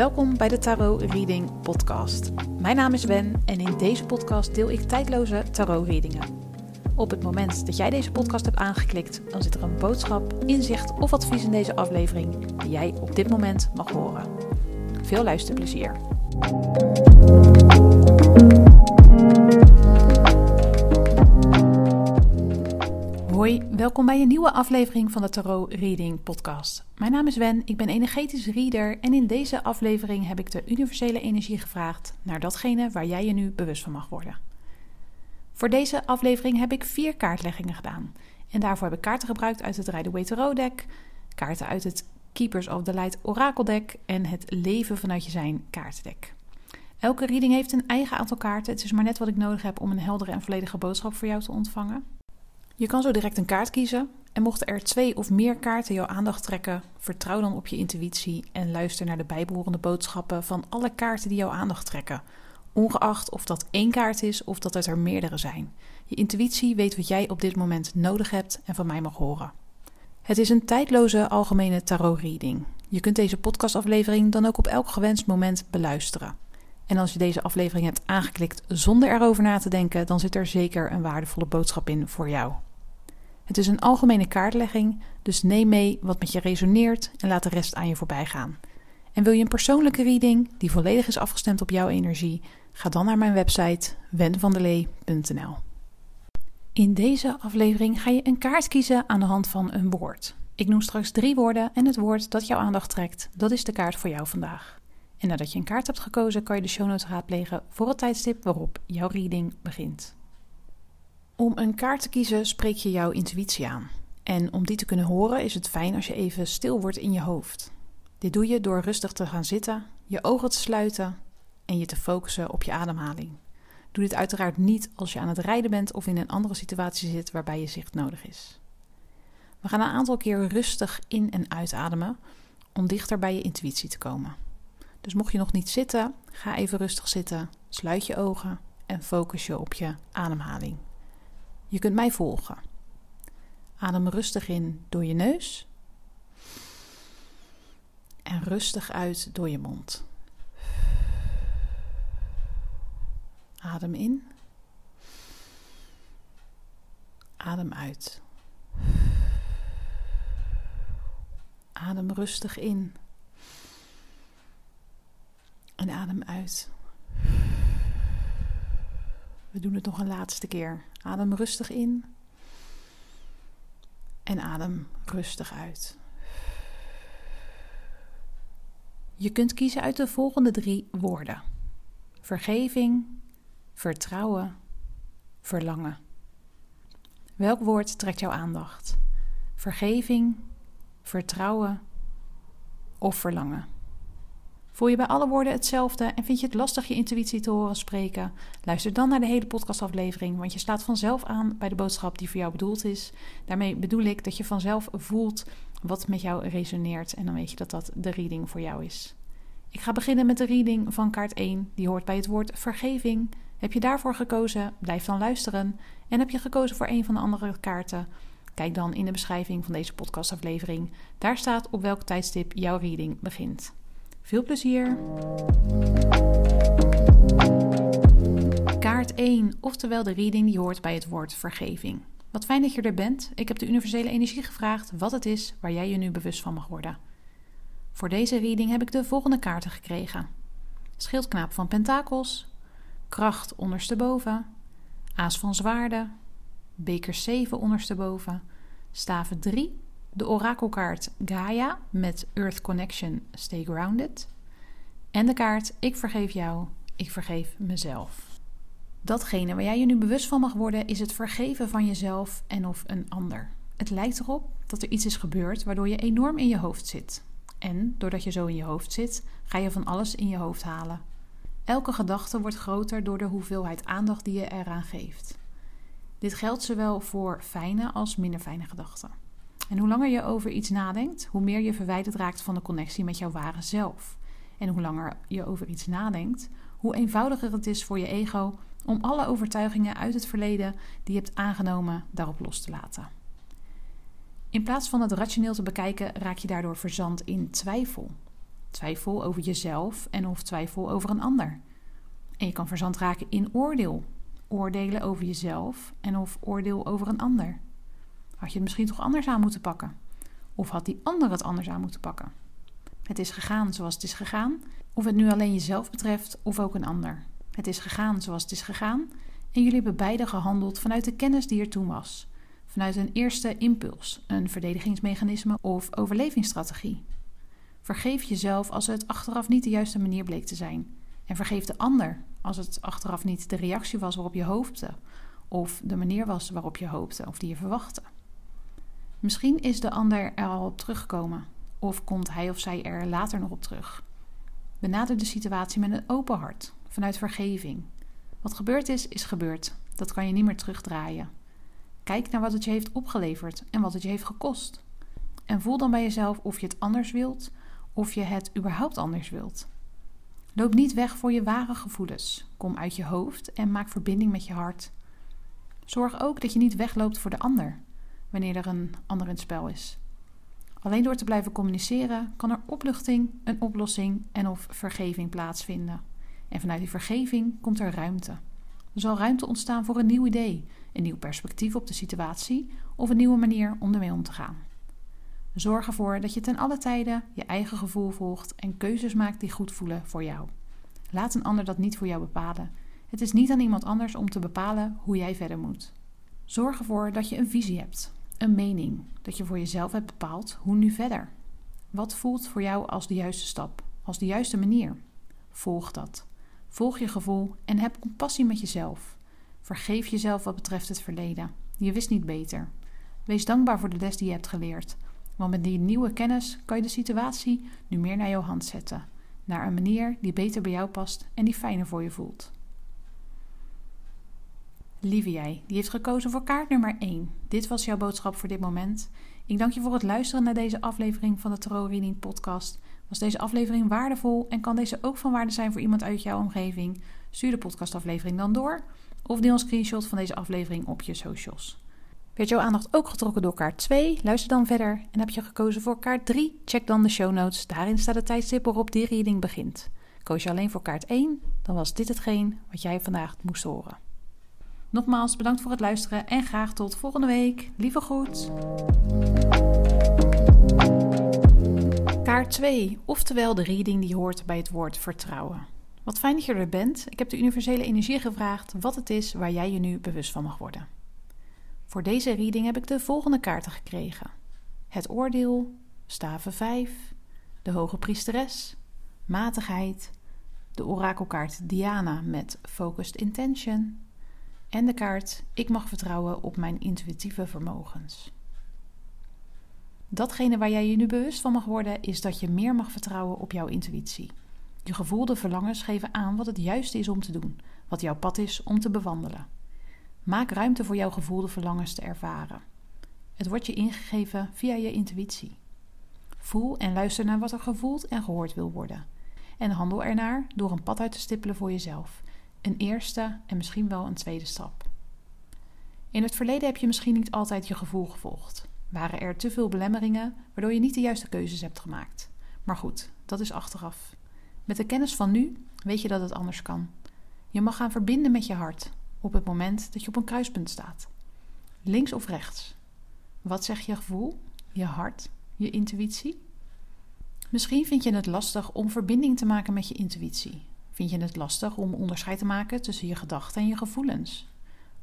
Welkom bij de Tarot Reading Podcast. Mijn naam is Wen en in deze podcast deel ik tijdloze tarot readingen. Op het moment dat jij deze podcast hebt aangeklikt, dan zit er een boodschap, inzicht of advies in deze aflevering die jij op dit moment mag horen. Veel luisterplezier. Hoi, welkom bij een nieuwe aflevering van de Tarot Reading Podcast. Mijn naam is Wen, ik ben energetisch reader en in deze aflevering heb ik de universele energie gevraagd naar datgene waar jij je nu bewust van mag worden. Voor deze aflevering heb ik vier kaartleggingen gedaan en daarvoor heb ik kaarten gebruikt uit het Rider-Waite Tarot deck, kaarten uit het Keepers of the Light Oracle deck en het Leven vanuit je zijn kaartendek. Elke reading heeft een eigen aantal kaarten. Het is maar net wat ik nodig heb om een heldere en volledige boodschap voor jou te ontvangen. Je kan zo direct een kaart kiezen. En mochten er twee of meer kaarten jouw aandacht trekken, vertrouw dan op je intuïtie en luister naar de bijbehorende boodschappen van alle kaarten die jouw aandacht trekken. Ongeacht of dat één kaart is of dat het er meerdere zijn. Je intuïtie weet wat jij op dit moment nodig hebt en van mij mag horen. Het is een tijdloze algemene tarot-reading. Je kunt deze podcastaflevering dan ook op elk gewenst moment beluisteren. En als je deze aflevering hebt aangeklikt zonder erover na te denken, dan zit er zeker een waardevolle boodschap in voor jou. Het is een algemene kaartlegging, dus neem mee wat met je resoneert en laat de rest aan je voorbij gaan. En wil je een persoonlijke reading die volledig is afgestemd op jouw energie? Ga dan naar mijn website wenvandelee.nl. In deze aflevering ga je een kaart kiezen aan de hand van een woord. Ik noem straks drie woorden en het woord dat jouw aandacht trekt, dat is de kaart voor jou vandaag. En nadat je een kaart hebt gekozen, kan je de show notes raadplegen voor het tijdstip waarop jouw reading begint. Om een kaart te kiezen spreek je jouw intuïtie aan. En om die te kunnen horen is het fijn als je even stil wordt in je hoofd. Dit doe je door rustig te gaan zitten, je ogen te sluiten en je te focussen op je ademhaling. Doe dit uiteraard niet als je aan het rijden bent of in een andere situatie zit waarbij je zicht nodig is. We gaan een aantal keer rustig in- en uitademen om dichter bij je intuïtie te komen. Dus mocht je nog niet zitten, ga even rustig zitten, sluit je ogen en focus je op je ademhaling. Je kunt mij volgen. Adem rustig in door je neus en rustig uit door je mond. Adem in. Adem uit. Adem rustig in. En adem uit. We doen het nog een laatste keer. Adem rustig in. En adem rustig uit. Je kunt kiezen uit de volgende drie woorden: vergeving, vertrouwen, verlangen. Welk woord trekt jouw aandacht? Vergeving, vertrouwen of verlangen? Voel je bij alle woorden hetzelfde en vind je het lastig je intuïtie te horen spreken? Luister dan naar de hele podcastaflevering, want je slaat vanzelf aan bij de boodschap die voor jou bedoeld is. Daarmee bedoel ik dat je vanzelf voelt wat met jou resoneert en dan weet je dat dat de reading voor jou is. Ik ga beginnen met de reading van kaart 1, die hoort bij het woord vergeving. Heb je daarvoor gekozen? Blijf dan luisteren. En heb je gekozen voor een van de andere kaarten? Kijk dan in de beschrijving van deze podcastaflevering. Daar staat op welk tijdstip jouw reading begint. Veel plezier! Kaart 1, oftewel de reading die hoort bij het woord vergeving. Wat fijn dat je er bent. Ik heb de universele energie gevraagd wat het is waar jij je nu bewust van mag worden. Voor deze reading heb ik de volgende kaarten gekregen: Schildknaap van Pentakels, Kracht ondersteboven, Aas van Zwaarden, Beker 7 ondersteboven, Staven 3 de orakelkaart Gaia met Earth Connection Stay Grounded. En de kaart Ik vergeef jou, ik vergeef mezelf. Datgene waar jij je nu bewust van mag worden is het vergeven van jezelf en of een ander. Het lijkt erop dat er iets is gebeurd waardoor je enorm in je hoofd zit. En doordat je zo in je hoofd zit, ga je van alles in je hoofd halen. Elke gedachte wordt groter door de hoeveelheid aandacht die je eraan geeft. Dit geldt zowel voor fijne als minder fijne gedachten. En hoe langer je over iets nadenkt, hoe meer je verwijderd raakt van de connectie met jouw ware zelf. En hoe langer je over iets nadenkt, hoe eenvoudiger het is voor je ego om alle overtuigingen uit het verleden die je hebt aangenomen daarop los te laten. In plaats van het rationeel te bekijken, raak je daardoor verzand in twijfel. twijfel over jezelf en of twijfel over een ander. En je kan verzand raken in oordeel, oordelen over jezelf en of oordeel over een ander. Had je het misschien toch anders aan moeten pakken? Of had die ander het anders aan moeten pakken? Het is gegaan zoals het is gegaan, of het nu alleen jezelf betreft of ook een ander. Het is gegaan zoals het is gegaan en jullie hebben beide gehandeld vanuit de kennis die er toen was. Vanuit een eerste impuls, een verdedigingsmechanisme of overlevingsstrategie. Vergeef jezelf als het achteraf niet de juiste manier bleek te zijn. En vergeef de ander als het achteraf niet de reactie was waarop je hoopte, of de manier was waarop je hoopte of die je verwachtte. Misschien is de ander er al op teruggekomen, of komt hij of zij er later nog op terug. Benader de situatie met een open hart, vanuit vergeving. Wat gebeurd is, is gebeurd. Dat kan je niet meer terugdraaien. Kijk naar wat het je heeft opgeleverd en wat het je heeft gekost. En voel dan bij jezelf of je het anders wilt, of je het überhaupt anders wilt. Loop niet weg voor je ware gevoelens. Kom uit je hoofd en maak verbinding met je hart. Zorg ook dat je niet wegloopt voor de ander wanneer er een ander in het spel is. Alleen door te blijven communiceren kan er opluchting, een oplossing en of vergeving plaatsvinden. En vanuit die vergeving komt er ruimte. Er zal ruimte ontstaan voor een nieuw idee, een nieuw perspectief op de situatie of een nieuwe manier om ermee om te gaan. Zorg ervoor dat je ten alle tijden je eigen gevoel volgt en keuzes maakt die goed voelen voor jou. Laat een ander dat niet voor jou bepalen. Het is niet aan iemand anders om te bepalen hoe jij verder moet. Zorg ervoor dat je een visie hebt, een mening, dat je voor jezelf hebt bepaald hoe nu verder. Wat voelt voor jou als de juiste stap, als de juiste manier? Volg dat. Volg je gevoel en heb compassie met jezelf. Vergeef jezelf wat betreft het verleden. Je wist niet beter. Wees dankbaar voor de les die je hebt geleerd. Want met die nieuwe kennis kan je de situatie nu meer naar jouw hand zetten. Naar een manier die beter bij jou past en die fijner voor je voelt. Lieve jij, die heeft gekozen voor kaart nummer 1. Dit was jouw boodschap voor dit moment. Ik dank je voor het luisteren naar deze aflevering van de Tarot Reading Podcast. Was deze aflevering waardevol en kan deze ook van waarde zijn voor iemand uit jouw omgeving? Stuur de podcastaflevering dan door of deel een screenshot van deze aflevering op je socials. Werd jouw aandacht ook getrokken door kaart 2? Luister dan verder. En heb je gekozen voor kaart 3? Check dan de show notes. Daarin staat het tijdstip waarop die reading begint. Koos je alleen voor kaart 1? Dan was dit hetgeen wat jij vandaag moest horen. Nogmaals bedankt voor het luisteren en graag tot volgende week. Lieve groet. Kaart 2, oftewel de reading die hoort bij het woord vertrouwen. Wat fijn dat je er bent. Ik heb de universele energie gevraagd wat het is waar jij je nu bewust van mag worden. Voor deze reading heb ik de volgende kaarten gekregen: het oordeel, staven 5, de hoge priesteres, matigheid, de orakelkaart Diana met focused intention en de kaart Ik mag vertrouwen op mijn intuïtieve vermogens. Datgene waar jij je nu bewust van mag worden, is dat je meer mag vertrouwen op jouw intuïtie. Je gevoelde verlangens geven aan wat het juiste is om te doen, wat jouw pad is om te bewandelen. Maak ruimte voor jouw gevoelde verlangens te ervaren. Het wordt je ingegeven via je intuïtie. Voel en luister naar wat er gevoeld en gehoord wil worden. En handel ernaar door een pad uit te stippelen voor jezelf. Een eerste en misschien wel een tweede stap. In het verleden heb je misschien niet altijd je gevoel gevolgd. Waren er te veel belemmeringen waardoor je niet de juiste keuzes hebt gemaakt. Maar goed, dat is achteraf. Met de kennis van nu weet je dat het anders kan. Je mag gaan verbinden met je hart op het moment dat je op een kruispunt staat. Links of rechts? Wat zegt je gevoel, je hart, je intuïtie? Misschien vind je het lastig om verbinding te maken met je intuïtie. Vind je het lastig om onderscheid te maken tussen je gedachten en je gevoelens?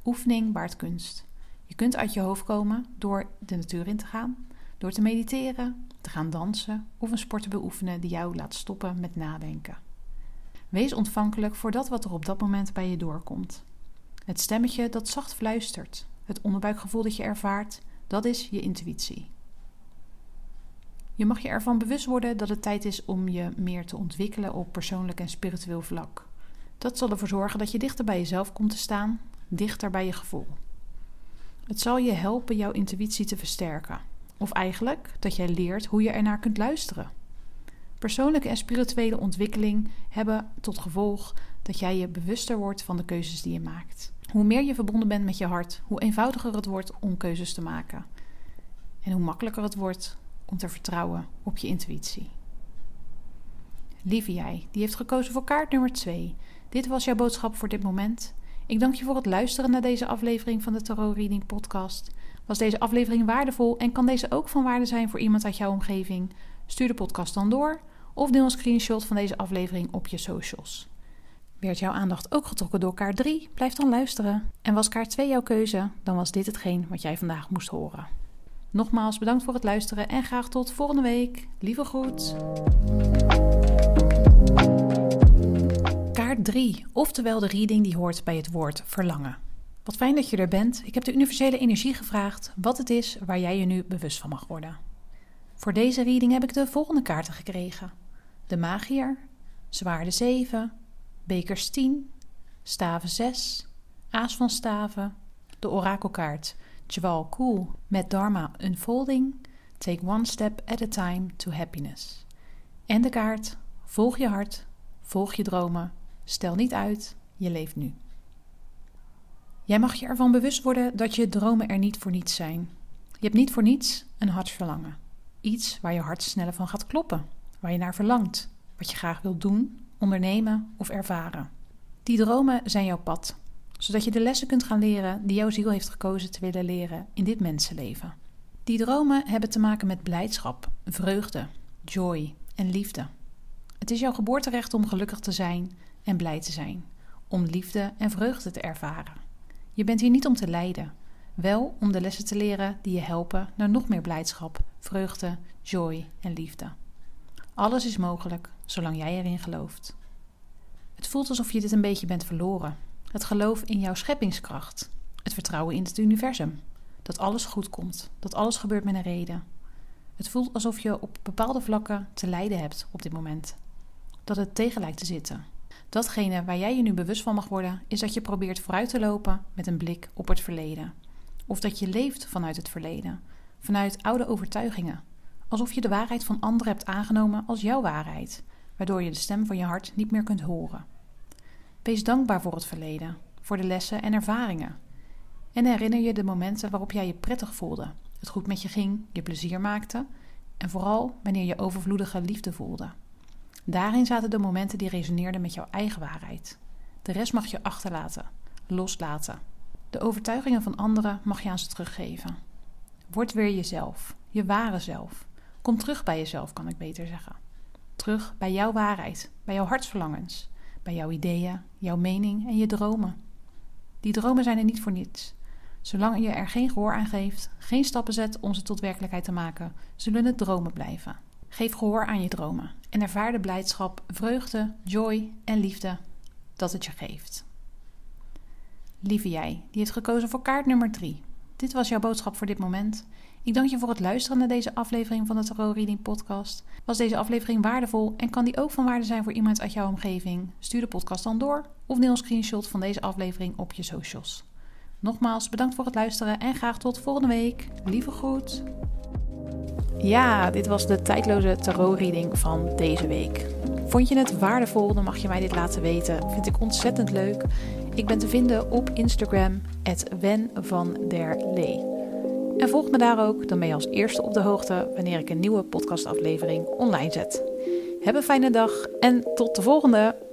Oefening baart kunst. Je kunt uit je hoofd komen door de natuur in te gaan, door te mediteren, te gaan dansen of een sport te beoefenen die jou laat stoppen met nadenken. Wees ontvankelijk voor dat wat er op dat moment bij je doorkomt. Het stemmetje dat zacht fluistert, het onderbuikgevoel dat je ervaart, dat is je intuïtie. Je mag je ervan bewust worden dat het tijd is om je meer te ontwikkelen op persoonlijk en spiritueel vlak. Dat zal ervoor zorgen dat je dichter bij jezelf komt te staan, dichter bij je gevoel. Het zal je helpen jouw intuïtie te versterken. Of eigenlijk dat jij leert hoe je ernaar kunt luisteren. Persoonlijke en spirituele ontwikkeling hebben tot gevolg dat jij je bewuster wordt van de keuzes die je maakt. Hoe meer je verbonden bent met je hart, hoe eenvoudiger het wordt om keuzes te maken. En hoe makkelijker het wordt om te vertrouwen op je intuïtie. Lieve jij, die heeft gekozen voor kaart nummer 2. Dit was jouw boodschap voor dit moment. Ik dank je voor het luisteren naar deze aflevering van de Tarot Reading Podcast. Was deze aflevering waardevol en kan deze ook van waarde zijn voor iemand uit jouw omgeving? Stuur de podcast dan door of deel een screenshot van deze aflevering op je socials. Werd jouw aandacht ook getrokken door kaart 3? Blijf dan luisteren. En was kaart 2 jouw keuze? Dan was dit hetgeen wat jij vandaag moest horen. Nogmaals bedankt voor het luisteren en graag tot volgende week. Lieve groet. Kaart 3, oftewel de reading die hoort bij het woord verlangen. Wat fijn dat je er bent. Ik heb de universele energie gevraagd wat het is waar jij je nu bewust van mag worden. Voor deze reading heb ik de volgende kaarten gekregen: de Magier, Zwaarde 7, Bekers 10, Staven 6, Aas van Staven, de Orakelkaart Jewel Cool met Dharma Unfolding, Take One Step at a Time to Happiness. En de kaart Volg je hart, volg je dromen, stel niet uit, je leeft nu. Jij mag je ervan bewust worden dat je dromen er niet voor niets zijn. Je hebt niet voor niets een hartsverlangen. Iets waar je hart sneller van gaat kloppen, waar je naar verlangt, wat je graag wilt doen, ondernemen of ervaren. Die dromen zijn jouw pad, zodat je de lessen kunt gaan leren die jouw ziel heeft gekozen te willen leren in dit mensenleven. Die dromen hebben te maken met blijdschap, vreugde, joy en liefde. Het is jouw geboorterecht om gelukkig te zijn en blij te zijn, om liefde en vreugde te ervaren. Je bent hier niet om te lijden, wel om de lessen te leren die je helpen naar nog meer blijdschap, vreugde, joy en liefde. Alles is mogelijk zolang jij erin gelooft. Het voelt alsof je dit een beetje bent verloren. Het geloof in jouw scheppingskracht. Het vertrouwen in het universum. Dat alles goed komt. Dat alles gebeurt met een reden. Het voelt alsof je op bepaalde vlakken te lijden hebt op dit moment. Dat het tegen lijkt te zitten. Datgene waar jij je nu bewust van mag worden, is dat je probeert vooruit te lopen met een blik op het verleden. Of dat je leeft vanuit het verleden, vanuit oude overtuigingen. Alsof je de waarheid van anderen hebt aangenomen als jouw waarheid, waardoor je de stem van je hart niet meer kunt horen. Wees dankbaar voor het verleden, voor de lessen en ervaringen. En herinner je de momenten waarop jij je prettig voelde, het goed met je ging, je plezier maakte en vooral wanneer je overvloedige liefde voelde. Daarin zaten de momenten die resoneerden met jouw eigen waarheid. De rest mag je achterlaten, loslaten. De overtuigingen van anderen mag je aan ze teruggeven. Word weer jezelf, je ware zelf. Kom terug bij jezelf, kan ik beter zeggen. Terug bij jouw waarheid, bij jouw hartsverlangens bij jouw ideeën, jouw mening en je dromen. Die dromen zijn er niet voor niets. Zolang je er geen gehoor aan geeft, geen stappen zet om ze tot werkelijkheid te maken, zullen het dromen blijven. Geef gehoor aan je dromen en ervaar de blijdschap, vreugde, joy en liefde dat het je geeft. Lieve jij, die heeft gekozen voor kaart nummer 3. Dit was jouw boodschap voor dit moment. Ik dank je voor het luisteren naar deze aflevering van de Tarot Reading Podcast. Was deze aflevering waardevol en kan die ook van waarde zijn voor iemand uit jouw omgeving? Stuur de podcast dan door of deel een screenshot van deze aflevering op je socials. Nogmaals, bedankt voor het luisteren en graag tot volgende week. Lieve groet. Ja, dit was de tijdloze tarot reading van deze week. Vond je het waardevol, dan mag je mij dit laten weten. Vind ik ontzettend leuk. Ik ben te vinden op Instagram, Wen van der Lee. En volg me daar ook, dan ben je als eerste op de hoogte wanneer ik een nieuwe podcastaflevering online zet. Heb een fijne dag en tot de volgende!